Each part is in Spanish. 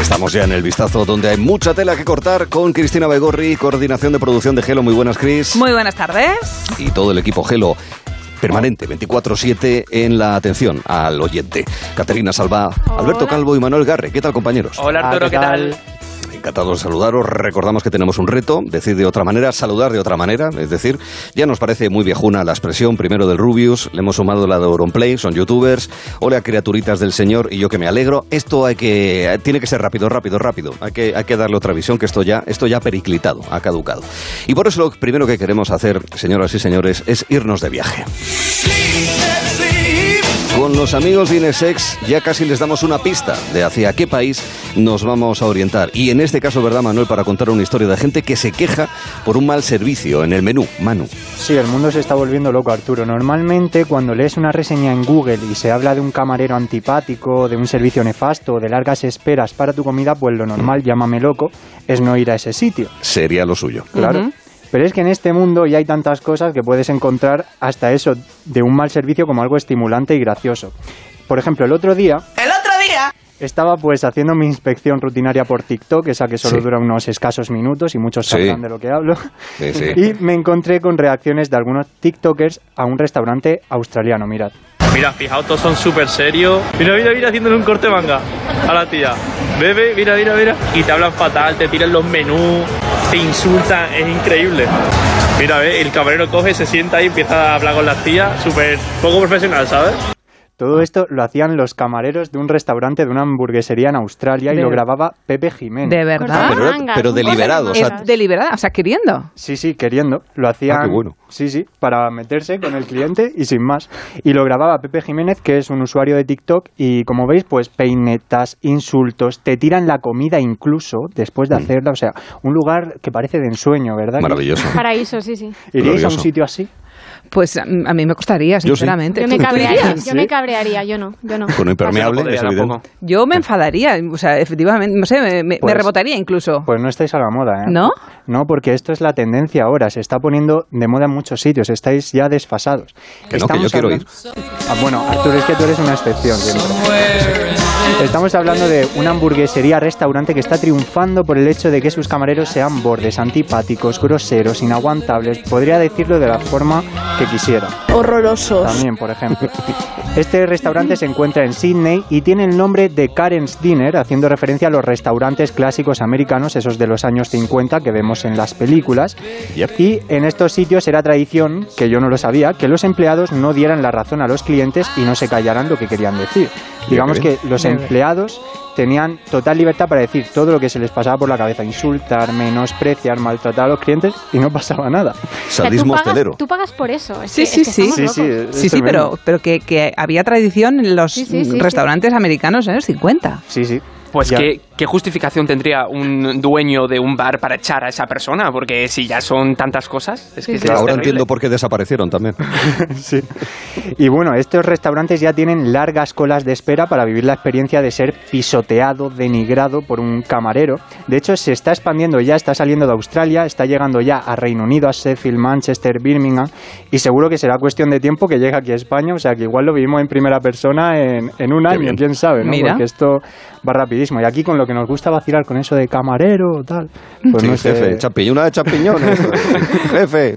Estamos ya en el vistazo donde hay mucha tela que cortar con Cristina Begorri, coordinación de producción de Gelo. Muy buenas, Cris. Muy buenas tardes. Y todo el equipo Gelo permanente, 24-7 en la atención al oyente. Caterina Salva, Alberto Calvo y Manuel Garre. ¿Qué tal, compañeros? Hola, Arturo, ¿qué tal? Encantado de saludaros. Recordamos que tenemos un reto, decir de otra manera, saludar de otra manera. Es decir, ya nos parece muy viejuna la expresión primero del Rubius, le hemos sumado la de Auronplay, son youtubers. Hola, criaturitas del Señor, y yo que me alegro. Esto hay que, tiene que ser rápido, rápido, rápido. Hay que, hay que darle otra visión, que esto ya, esto ya ha periclitado, ha caducado. Y por eso lo primero que queremos hacer, señoras y señores, es irnos de viaje. Con los amigos de Inesex ya casi les damos una pista de hacia qué país nos vamos a orientar. Y en este caso, ¿verdad, Manuel? Para contar una historia de gente que se queja por un mal servicio en el menú. Manu. Sí, el mundo se está volviendo loco, Arturo. Normalmente, cuando lees una reseña en Google y se habla de un camarero antipático, de un servicio nefasto, de largas esperas para tu comida, pues lo normal, llámame loco, es no ir a ese sitio. Sería lo suyo. Claro. Pero es que en este mundo ya hay tantas cosas que puedes encontrar hasta eso de un mal servicio como algo estimulante y gracioso. Por ejemplo, el otro día... El otro día... Estaba pues haciendo mi inspección rutinaria por TikTok, esa que solo dura unos escasos minutos y muchos sabrán de lo que hablo. y me encontré con reacciones de algunos TikTokers a un restaurante australiano, mirad. Mira, fijaos, todos son súper serios. Mira, mira, mira, haciéndole un corte manga a la tía. Bebe, mira, mira, mira. Y te hablan fatal, te tiran los menús, te insultan, es increíble. Mira, ve, el camarero coge, se sienta ahí, empieza a hablar con las tías, súper poco profesional, ¿sabes? Todo esto lo hacían los camareros de un restaurante de una hamburguesería en Australia y lo grababa Pepe Jiménez. ¿De verdad? Pero, pero deliberado. O sea, deliberado, o sea, queriendo. Sí, sí, queriendo. Lo hacían. Ah, qué bueno. Sí, sí, para meterse con el cliente y sin más. Y lo grababa Pepe Jiménez, que es un usuario de TikTok, y como veis, pues peinetas, insultos, te tiran la comida incluso después de hacerla. O sea, un lugar que parece de ensueño, ¿verdad? Maravilloso. Paraíso, sí, sí. ¿Iríais a un sitio así? Pues a mí me costaría, sinceramente. Yo, me cabrearía, yo me cabrearía, yo no, yo no. Con impermeable, es evidente. Yo me enfadaría, o sea, efectivamente, no sé, me, me Pues- rebotaría incluso. Pues no estáis a la moda, ¿eh? ¿No? No, porque esto es la tendencia ahora, se está poniendo de moda en muchos sitios, estáis ya desfasados. Que no, que yo quiero hablando- Ah, bueno, Arturo, es que tú eres una excepción siempre. Estamos hablando de una hamburguesería restaurante que está triunfando por el hecho de que sus camareros sean bordes, antipáticos, groseros, inaguantables, podría decirlo de la forma que quisiera. Horrorosos. También, por ejemplo. Este restaurante se encuentra en Sydney y tiene el nombre de Karen's Dinner, haciendo referencia a los restaurantes clásicos americanos, esos de los años 50 que vemos en las películas. Yep. Y en estos sitios era tradición, que yo no lo sabía, que los empleados no dieran la razón a los clientes y no se callaran lo que querían decir. Digamos que los empleados tenían total libertad para decir todo lo que se les pasaba por la cabeza, insultar, menospreciar, maltratar a los clientes y no pasaba nada. O sea, Sadismo tú, pagas, hostelero. tú pagas por eso. Es Sí, que- sí, es que sí. Sí, sí, Sí, sí, pero, pero que, que había tradición en los Sí, sí, sí, sí. restaurantes americanos en los 50. Sí, sí. Pues. ¿qué, ¿qué justificación tendría un dueño de un bar para echar a esa persona? Porque si ya son tantas cosas, es que Sí, es sí. Ahora terrible. entiendo por qué desaparecieron también. Sí. Y bueno, estos restaurantes ya tienen largas colas de espera para vivir la experiencia de ser pisoteado, denigrado por un camarero. De hecho, se está expandiendo ya, está saliendo de Australia, está llegando ya a Reino Unido, a Sheffield, Manchester, Birmingham, y seguro que será cuestión de tiempo que llegue aquí a España, o sea que igual lo vivimos en primera persona en, en un año, bien. quién sabe, ¿no? Mira. Porque esto va rapidísimo. Y aquí con lo que nos gusta vacilar con eso de camarero, tal, pues Sí, no sé. jefe, champiñón, una de champiñones. jefe.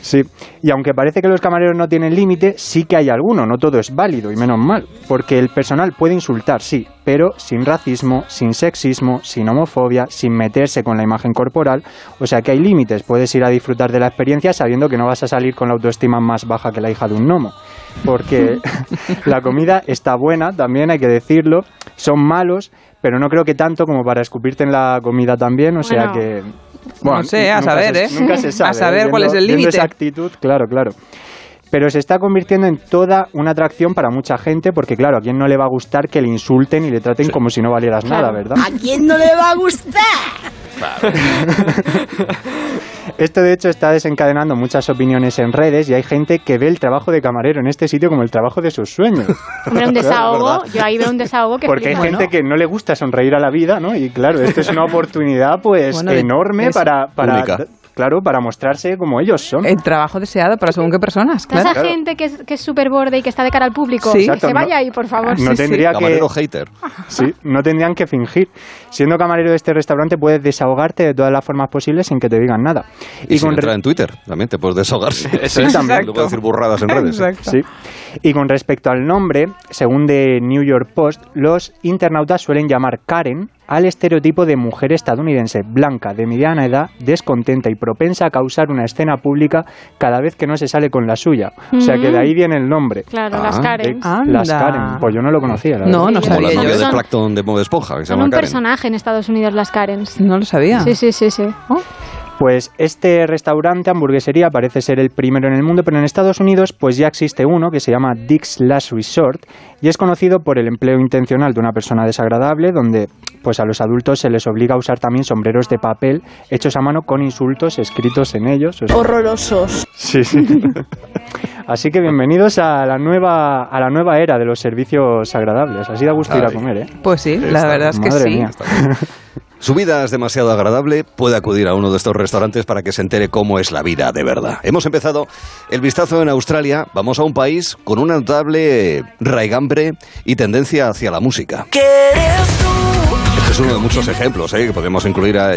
Sí, y aunque parece que los camareros no tienen límite, sí que hay alguno, no todo es válido y menos mal, porque el personal puede insultar, sí, pero sin racismo, sin sexismo, sin homofobia, sin meterse con la imagen corporal, o sea que hay límites, puedes ir a disfrutar de la experiencia sabiendo que no vas a salir con la autoestima más baja que la hija de un gnomo, porque la comida está buena, también hay que decirlo, son malos, pero no creo que tanto como para escupirte en la comida también, o sea Bueno. que... No sé, a saber, se- ¿eh? Nunca se sabe. A saber ¿eh? cuál es el límite. esa actitud, claro, claro. Pero se está convirtiendo en toda una atracción para mucha gente, porque claro, a quién no le va a gustar que le insulten y le traten como si no valieras nada, ¿verdad? ¿A quién no le va a gustar? Esto de hecho está desencadenando muchas opiniones en redes y hay gente que ve el trabajo de camarero en este sitio como el trabajo de sus sueños. Hombre, un desahogo. Yo ahí veo un desahogo que Porque hay gente que no le gusta sonreír a la vida, ¿no? Y claro, esto es una oportunidad pues Bueno, enorme es para, para. Claro, para mostrarse como ellos son. El trabajo deseado para según qué personas, claro. esa gente que es, que es súper borde y que está de cara al público, Sí. que se no- vaya ahí, por favor. no sí, sí. tendría que Camarero hater. sí, no tendrían que fingir. Siendo camarero de este restaurante puedes desahogarte de todas las formas posibles sin que te digan nada. Y, con entrar en Twitter, también te puedes desahogarse. Sí, también. Luego decir burradas en redes. Exacto. Sí. Y con respecto al nombre, según de New York Post, los internautas suelen llamar Karen al estereotipo de mujer estadounidense blanca de mediana edad, descontenta y propensa a causar una escena pública cada vez que no se sale con la suya. O sea que de ahí viene el nombre. Claro, Ah, las Karen. Las Karen. Pues yo no lo conocía. la No, verdad. no Sí, Como la sabía novia de Plankton de Bob Esponja, que se Son llama un Karen. personaje en Estados Unidos las Karens. No lo sabía. Sí, sí, sí, sí. Pues este restaurante, hamburguesería, parece ser el primero en el mundo, pero en Estados Unidos pues ya existe uno que se llama Dick's Last Resort y es conocido por el empleo intencional de una persona desagradable donde pues a los adultos se les obliga a usar también sombreros de papel hechos a mano con insultos escritos en ellos. O sea, Horrorosos. Sí, sí. Así que bienvenidos a la nueva a la nueva era de los servicios agradables. Así da gusto ir a comer, ¿eh? Pues sí, la Está- verdad es que Madre sí. mía. Su vida es demasiado agradable, puede acudir a uno de estos restaurantes para que se entere cómo es la vida de verdad. Hemos empezado el vistazo en Australia, vamos a un país con una notable raigambre y tendencia hacia la música. Es uno de muchos ejemplos, ¿eh? que podemos incluir a,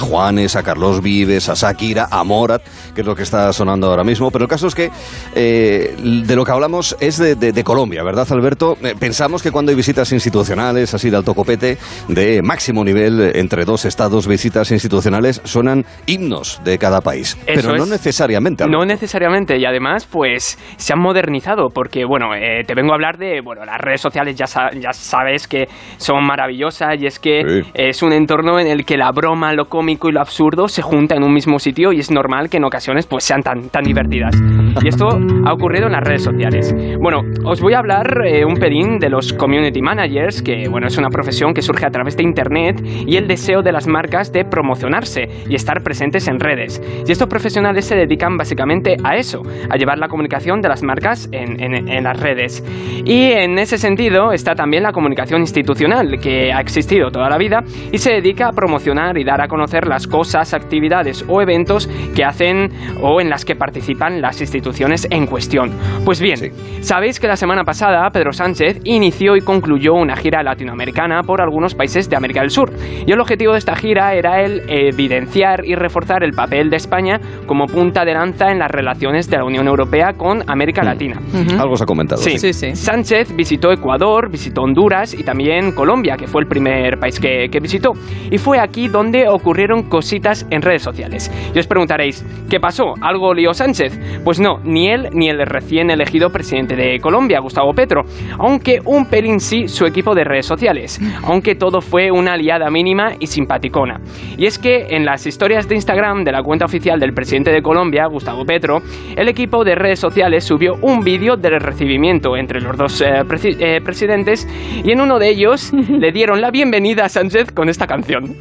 Juanes, a Carlos Vives, a Shakira, a Morat, que es lo que está sonando ahora mismo. Pero el caso es que eh, de lo que hablamos es de, de- de Colombia, ¿verdad, Alberto? Eh, pensamos que cuando hay visitas institucionales, así de alto copete, de máximo nivel, eh, entre dos estados, visitas institucionales, suenan himnos de cada país. Eso pero no es. necesariamente. No necesariamente, y además, pues se han modernizado, porque, bueno, te vengo a hablar de, bueno, las redes sociales ya, sa- ya sabes que son maravillosas y es que Sí. es un entorno en el que la broma, lo cómico y lo absurdo se juntan en un mismo sitio y es normal que en ocasiones pues sean tan, tan divertidas. Y esto ha ocurrido en las redes sociales. Bueno, os voy a hablar eh, un pelín de los community managers, que, bueno, es una profesión que surge a través de Internet y el deseo de las marcas de promocionarse y estar presentes en redes. Y estos profesionales se dedican básicamente a eso, a llevar la comunicación de las marcas en, en- en las redes. Y en ese sentido está también la comunicación institucional, que ha existido toda la vida y se dedica a promocionar y dar a conocer las cosas, actividades o eventos que hacen o en las que participan las instituciones en cuestión. Pues bien, Sí. sabéis que la semana pasada Pedro Sánchez inició y concluyó una gira latinoamericana por algunos países de América del Sur. Y el objetivo de esta gira era el evidenciar y reforzar el papel de España como punta de lanza en las relaciones de la Unión Europea con América Latina. Ujú. Algo se ha comentado. Sí. Sí, sí. Sánchez visitó Ecuador, visitó Honduras y también Colombia, que fue el primer país que, que visitó. Y fue aquí donde ocurrieron cositas en redes sociales. Y os preguntaréis, ¿qué pasó? ¿Algo lió Sánchez? Pues no, ni él ni el recién elegido presidente de Colombia, Gustavo Petro. Aunque un pelín sí su equipo de redes sociales. Aunque todo fue una aliada mínima y simpaticona. Y es que en las historias de Instagram de la cuenta oficial del presidente de Colombia, Gustavo Petro, el equipo de redes sociales subió un vídeo del recibimiento entre los dos eh, eh, presidentes y en uno de ellos le dieron la bienvenida Sánchez con esta canción.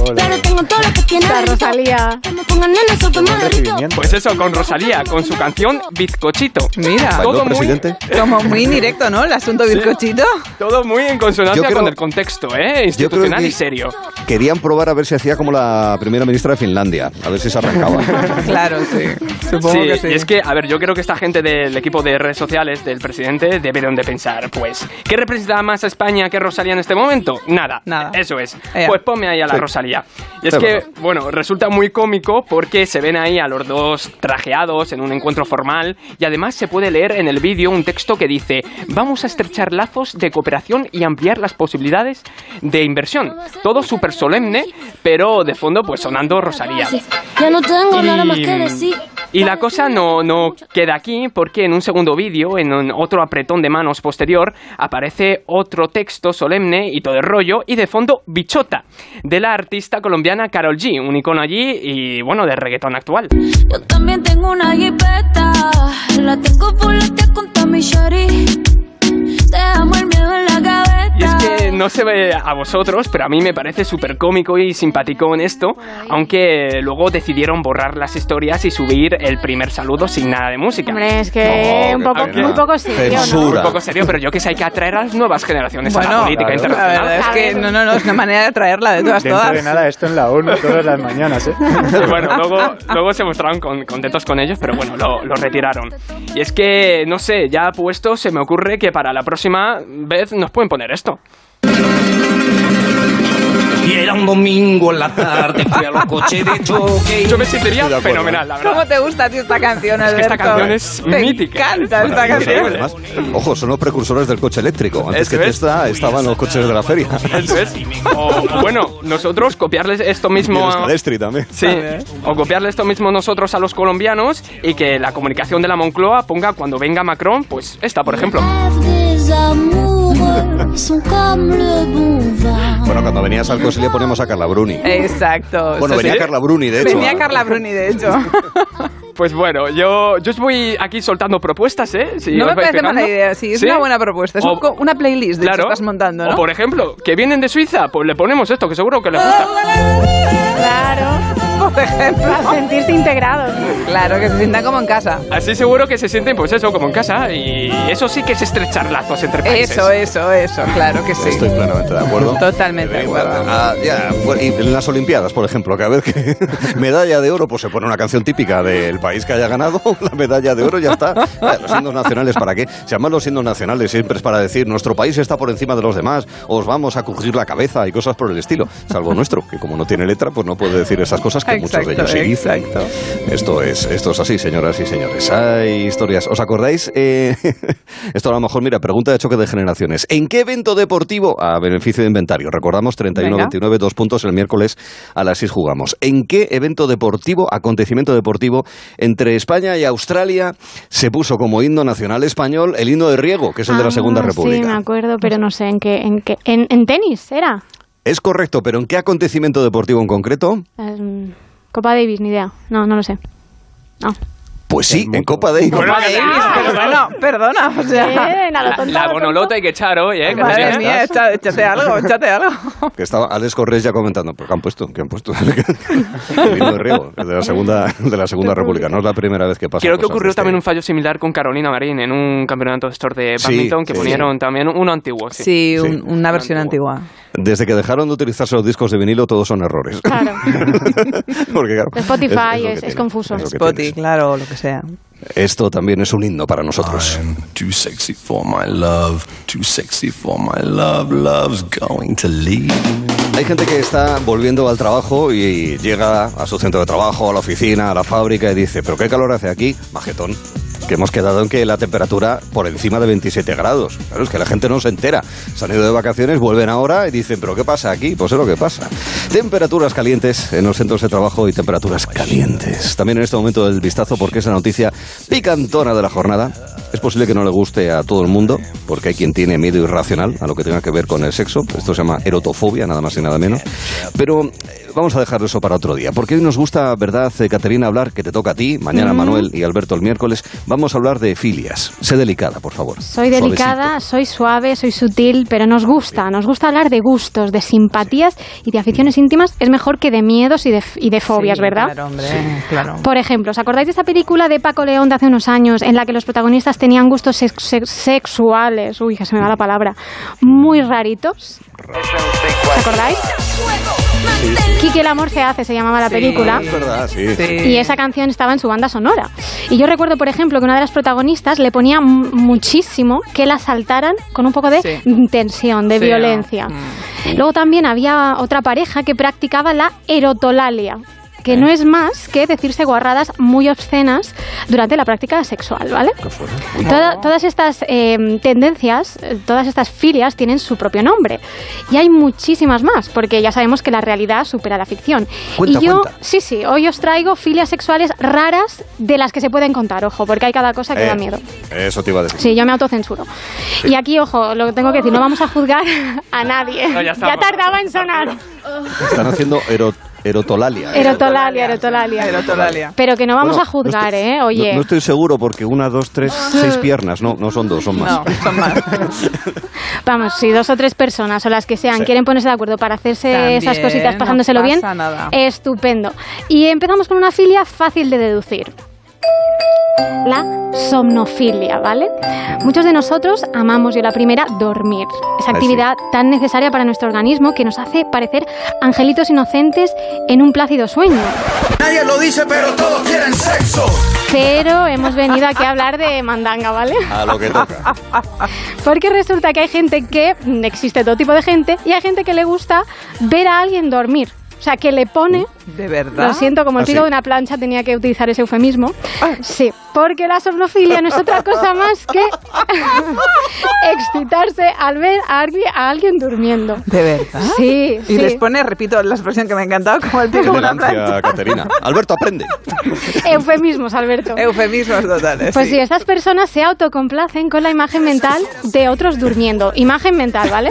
Hola. Pero tengo todo lo que tiene La. Rosalía. Pues eso, con Rosalía, con su canción Bizcochito. Mira, ¿Bailó Todo muy, como muy indirecto, ¿no? El asunto bizcochito. todo muy en consonancia creo- con el contexto, ¿eh? Yo creo Institucional que y serio. Querían probar a ver si hacía como la primera ministra de Finlandia, a ver si se arrancaba. Claro, sí. Supongo Sí, que sí. y es que, a ver, yo creo que esta gente del equipo de redes sociales del presidente debieron de pensar, pues, ¿qué representa más a España que Rosalía en este momento? Nada. Nada. Eso es. Pues ponme ahí a la Sí. Y es que, bueno, resulta muy cómico porque se ven ahí a los dos trajeados en un encuentro formal y además se puede leer en el vídeo un texto que dice, vamos a estrechar lazos de cooperación y ampliar las posibilidades de inversión. Todo súper solemne, pero de fondo pues sonando Rosalía. Ya no tengo nada más que decir. Y la cosa no, no queda aquí porque en un segundo vídeo, en un otro apretón de manos posterior, aparece otro texto solemne y todo el rollo y de fondo Bichota, de la artista colombiana Carol G, un icono allí y bueno, de reggaetón actual. Y es que no se ve a vosotros, pero a mí me parece súper cómico y simpático en esto, aunque luego decidieron borrar las historias y subir el primer saludo sin nada de música. Hombre, es que No, un poco, muy poco serio, ¿no? Un poco serio, pero yo que sé, hay que atraer a las nuevas generaciones a la Bueno, política claro. La internacional. verdad es que no, no, no, es una manera de traerla de todas, Dentro todas. de nada, esto en la ONU todas las mañanas, ¿eh? Bueno, luego, luego se mostraron con- contentos con ellos, pero bueno, lo, lo retiraron. Y es que, no sé, ya puesto, se me ocurre que para la próxima vez nos pueden poner esto. Y era un domingo en la tarde, fui a los coches de choque. Yo me sentiría fenomenal, la verdad. ¿Cómo te gusta a ti esta canción, Es que esta Alberto? canción es Me mítica. encanta esta canción. Además, ojo, son los precursores del coche eléctrico. Antes que es. Tesla estaban los coches de la feria. Eso es. O, bueno, nosotros copiarles esto mismo los a... Calestri también. Sí, o copiarle esto mismo nosotros a los colombianos y que la comunicación de la Moncloa ponga cuando venga Macron, pues esta, por ejemplo. Bueno, cuando venía Sarkozy le ponemos a Carla Bruni. Exacto. Bueno, venía sí. Carla Bruni, de hecho. Venía a- Carla Bruni, de hecho. Pues bueno, yo, yo os voy aquí soltando propuestas, ¿eh? Si no me parece mala idea, sí, es ¿Sí? una buena propuesta. Es O- un una playlist de Claro. estás montando, ¿no? O por ejemplo, que vienen de Suiza, pues le ponemos esto, que seguro que les gusta. Claro, Por ejemplo. para sentirse integrados. Claro, que se sientan como en casa. Así seguro que se sienten, pues eso, como en casa. Y eso sí que es estrechar lazos entre países. Eso, eso, eso, claro que sí. Estoy plenamente de acuerdo. Totalmente de acuerdo. Ah, ya, fue- y en las Olimpiadas, por ejemplo, cada vez que medalla de oro, pues se pone una canción típica del país que haya ganado, la medalla de oro ya está. Ah, Los himnos nacionales, ¿para qué? Se llaman los himnos nacionales, siempre es para decir, nuestro país está por encima de los demás, os vamos a crujir la cabeza y cosas por el estilo. Salvo nuestro, que como no tiene letra, pues no puede decir esas cosas que muchos de ellos exacto. Esto es, esto es así, señoras y señores. Hay historias. ¿Os acordáis? Eh, esto a lo mejor, mira, pregunta de choque de generaciones. ¿En qué evento deportivo, a beneficio de inventario, recordamos 31-29, dos puntos, el miércoles a las 6 jugamos. ¿En qué evento deportivo, acontecimiento deportivo, entre España y Australia se puso como himno nacional español el himno de Riego, que es el de la Ah, Segunda Sí, me República? acuerdo, pero no sé en qué. En, qué, en, en tenis era. Es correcto, pero ¿en qué acontecimiento deportivo en concreto? Em, Copa Davis, ni idea. No, no lo sé. No. Pues sí, en Copa Davis. Copa Davis, pero bueno, perdona, o sea... Bien, a lo La, tonto, la bonolota hay que echar hoy, ¿eh? Madre mía, echa- échate algo, échate algo. Que estaba Alex Corrés ya comentando, ¿pero qué han puesto? ¿Qué han puesto? El himno de Riego, de la Segunda, de la segunda República. No es la primera vez que pasa. Creo que ocurrió este- también un fallo similar con Carolina Marín en un campeonato de estos de Sí, badminton que sí, ponieron también uno antiguo. Sí. Sí, Sí. un- una versión Antigua. antigua. Desde que dejaron de utilizarse los discos de vinilo, todos son errores. Claro. Porque, claro, Spotify que es- es tiene, confuso. Spotify, claro, lo que sea. Esto también es un himno para nosotros. I'm too sexy for my love, too sexy for my love, love's going to leave. Hay gente que está volviendo al trabajo y llega a su centro de trabajo, a la oficina, a la fábrica y dice, pero qué calor hace aquí, majetón. Que hemos quedado en que la temperatura por encima de 27 grados. Claro, es que la gente no se entera. Se han ido de vacaciones, vuelven ahora y dicen, pero ¿qué pasa aquí? Pues es lo que pasa. Temperaturas calientes en los centros de trabajo y temperaturas calientes. También en este momento del vistazo porque es la noticia picantona de la jornada. Es posible que no le guste a todo el mundo, porque hay quien tiene miedo irracional a lo que tenga que ver con el sexo. Esto se llama erotofobia, nada más y nada menos. Pero eh, vamos a dejar eso para otro día, porque hoy nos gusta, ¿verdad, eh, Caterina, hablar, que te toca a ti, mañana Manuel y Alberto el miércoles, vamos a hablar de filias. Sé delicada, por favor. Soy delicada, soy suave, soy sutil, pero nos gusta, nos gusta hablar de gustos, de simpatías y de aficiones íntimas. Es mejor que de miedos y de, y de fobias, Sí, ¿verdad? Claro, hombre, claro. Por ejemplo, ¿os acordáis de esta película de Paco León de hace unos años en la que los protagonistas tenían gustos sex- sex- sexuales, uy, que se me va la palabra, muy raritos? ¿Os acordáis? Quique el amor se hace, se llamaba la Sí. película. Es verdad, sí. Sí. Y esa canción estaba en su banda sonora. Y yo recuerdo, por ejemplo, que una de las protagonistas le ponía muchísimo que la saltaran con un poco de Sí. tensión, de Sí, violencia. mm. Luego también había otra pareja que practicaba la erotolalia que no es más que decirse guarradas muy obscenas durante la práctica sexual, ¿vale? Toda- todas estas eh, tendencias, eh, todas estas filias tienen su propio nombre. Y hay muchísimas más, porque ya sabemos que la realidad supera la ficción. Cuenta, y yo, cuenta. sí, sí, hoy os traigo filias sexuales raras de las que se pueden contar, ojo, porque hay cada cosa que da Eh, miedo. Eso te iba a decir. Sí, yo me autocensuro. Y aquí, ojo, lo que tengo que decir, no vamos a juzgar a nadie. No, ya ya, tardaba en sonar. Están haciendo ero- Erotolalia. Erotolalia, erotolalia. Erotolalia. Pero que no vamos Bueno, a juzgar, no estoy- ¿eh? Oye. No, no estoy seguro porque una, dos, tres, seis piernas. No, no son dos, son más. No, son más. Vamos, si dos o tres personas o las que sean Sí. quieren ponerse de acuerdo para hacerse También, esas cositas no pasándoselo bien, pasa nada. estupendo. Y empezamos con una filia fácil de deducir. La somnofilia, ¿vale? Muchos de nosotros amamos, yo la primera, dormir. Esa sí. actividad tan necesaria para nuestro organismo que nos hace parecer angelitos inocentes en un plácido sueño. Nadie lo dice, pero todos quieren sexo. Pero hemos venido aquí a hablar de mandanga, ¿vale? A lo que toca. Porque resulta que hay gente que, existe todo tipo de gente, y hay gente que le gusta ver a alguien dormir. O sea, que le pone, ¿De verdad? lo siento, como el ¿Ah, pico sí? de una plancha tenía que utilizar ese eufemismo. Sí, porque la somnofilia no es otra cosa más que excitarse al ver a alguien, a alguien durmiendo. ¿De verdad? Sí, Y sí. les pone, repito la expresión que me ha encantado, como el pico de una plancha. Caterina. Alberto, aprende. Eufemismos, Alberto. Eufemismos totales. Pues sí, estas personas se autocomplacen con la imagen mental de otros durmiendo. Imagen mental, ¿vale?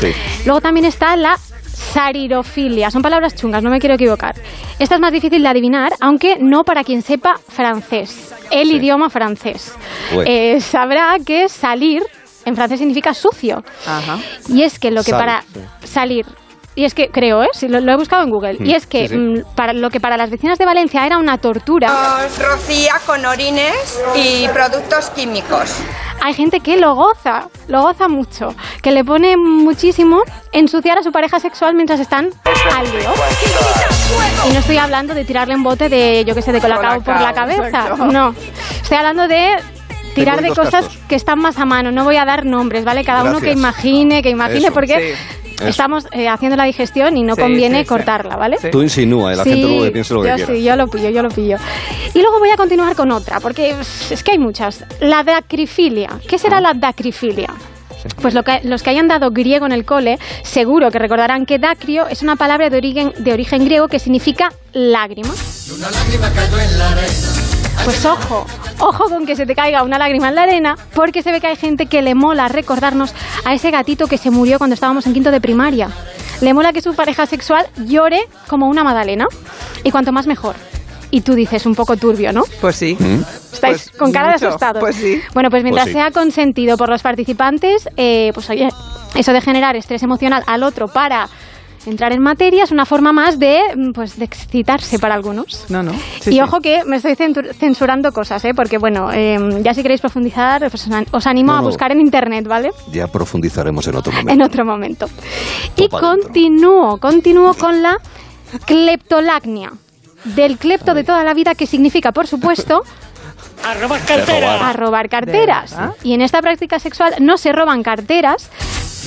Sí. Luego también está la sarirofilia. Son palabras chungas, no me quiero equivocar. Esta es más difícil de adivinar, aunque no para quien sepa francés, el Sí. idioma francés. Eh, sabrá que salir en francés significa sucio. Ajá. Y es que lo que Sal, para salir y es que creo, ¿eh? Sí, lo, lo he buscado en Google. Mm, Y es que sí, sí. mm, para lo que para las vecinas de Valencia era una tortura, Nos rocía con orines y productos químicos. hay gente que lo goza, lo goza mucho, que le pone muchísimo ensuciar a su pareja sexual mientras están al lío. Y no estoy hablando de tirarle un bote de, yo qué sé, de colacao por la cabeza. No. Estoy hablando de tirar de cosas que están más a mano. No voy a dar nombres, ¿vale? Cada uno que imagine, que imagine, Eso. porque Sí. Estamos eh, haciendo la digestión y no Sí, conviene sí, sí. cortarla, ¿vale? Sí. Tú insinúa, la gente luego que piense lo que yo quiera. sí, yo lo pillo, yo lo pillo. Y luego voy a continuar con otra, porque es que hay muchas. La dacrifilia. ¿Qué Ah. será la dacrifilia? Pues lo que, los que hayan dado griego en el cole, seguro que recordarán que dacrio es una palabra de origen, de origen griego que significa lágrima. Pues ojo, ojo con que se te caiga una lágrima en la arena, porque se ve que hay gente que le mola recordarnos a ese gatito que se murió cuando estábamos en quinto de primaria. Le mola que su pareja sexual llore como una magdalena, y cuanto más mejor. Y tú dices, un poco turbio, ¿no? Pues sí. ¿Mm? Estáis Pues con cara de asustados. pues sí. Bueno, pues mientras Pues sí. sea consentido por los participantes, eh, pues oye, eso de generar estrés emocional al otro para entrar en materia es una forma más de, mm, pues, de excitarse para algunos. No, no. Sí, y sí. ojo que me estoy censurando cosas, ¿eh? porque bueno, eh, ya si queréis profundizar, pues os an- os animo No, a buscar en internet, ¿vale? Ya profundizaremos en otro momento. En otro momento. Y dentro. continúo, continúo con la cleptolacnia. Del clepto de toda la vida, que significa, por supuesto, De robar. a robar carteras. Y en esta práctica sexual no se roban carteras,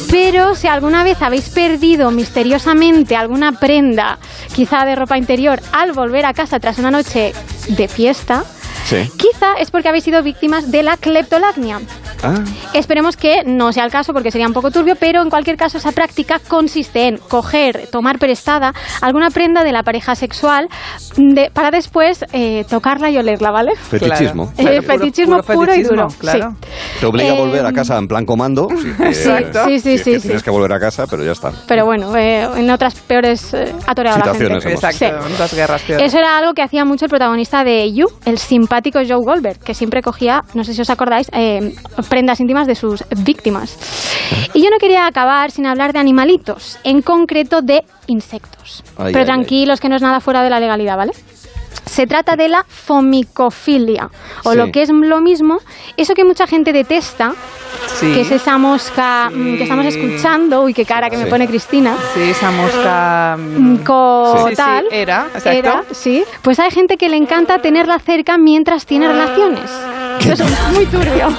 pero si alguna vez habéis perdido misteriosamente alguna prenda, quizá de ropa interior, al volver a casa tras una noche de fiesta, Sí. quizá es porque habéis sido víctimas de la cleptolacnia. Ah, Esperemos que no sea el caso porque sería un poco turbio, pero en cualquier caso esa práctica consiste en coger, tomar prestada alguna prenda de la pareja sexual de- para después eh, tocarla y olerla, ¿vale? fetichismo. Eh, Puro- fetichismo puro puro, y fetichismo, duro. claro. sí. Te obliga a volver a Eh, casa en plan comando. Sí, Exacto. Sí, sí, es sí, que sí. Tienes que volver a casa, pero ya está. Pero bueno, eh, en otras peores eh, ha toreado la Situaciones gente. Exacto, guerras peores. Eso era algo que hacía mucho el protagonista de You, el simpático Joe Goldberg, que siempre cogía, no sé si os acordáis, eh, prendas íntimas de sus víctimas. Y yo no quería acabar sin hablar de animalitos, en concreto de insectos. Ay, Pero ay, tranquilos, que no es nada fuera de la legalidad, ¿vale? Se trata de la fomicofilia, o Sí. lo que es lo mismo, eso que mucha gente detesta, Sí. que es esa mosca mm, que estamos escuchando, uy, qué cara que me pone Cristina, Sí, esa mosca. mm, mm, co- tal, era, exacto. era, sí, pues hay gente que le encanta tenerla cerca mientras tiene relaciones. Eso es muy turbio.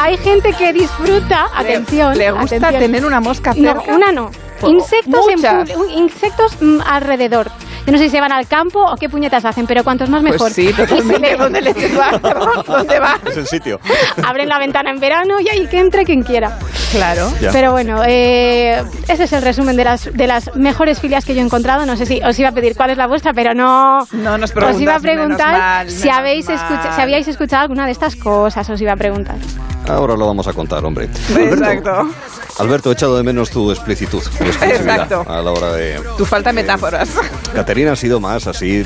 Hay gente que disfruta, atención, ¿Le gusta atención. tener una mosca No, cerca? una no. Insectos, en insectos mm, alrededor. Yo no sé si se van al campo o qué puñetas hacen, pero cuantos más mejor. Pues sí, Y se totalmente. ¿Dónde leches va? ¿Dónde va? Es el sitio. abren la ventana en verano y ahí que entre quien quiera. Claro. Ya. Pero bueno, eh, ese es el resumen de las, de las mejores filias que yo he encontrado. No sé si os iba a pedir cuál es la vuestra, pero no. No nos Os iba a menos preguntar mal, si, habéis escucha- si habíais escuchado alguna de estas cosas. Os iba a preguntar. Ahora lo vamos a contar, hombre. Exacto. Alberto, he echado de menos tu explicitud, tu Exacto. a la hora de... Tu falta de metáforas. Caterina ha sido más así...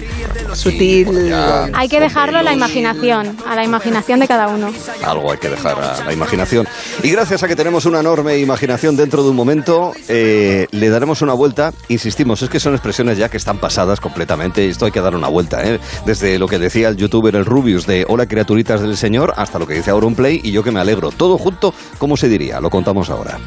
Sutil. ya, Hay que dejarlo a la imaginación, a la imaginación de cada uno. Algo hay que dejar a la imaginación. Y gracias a que tenemos una enorme imaginación dentro de un momento, eh, le daremos una vuelta. Insistimos, es que son expresiones ya que están pasadas completamente. Esto hay que dar una vuelta, ¿eh? Desde lo que decía el youtuber el Rubius de Hola criaturitas del Señor hasta lo que dice Auronplay y yo que me alegro. Todo junto, ¿cómo se diría? Lo contamos ahora.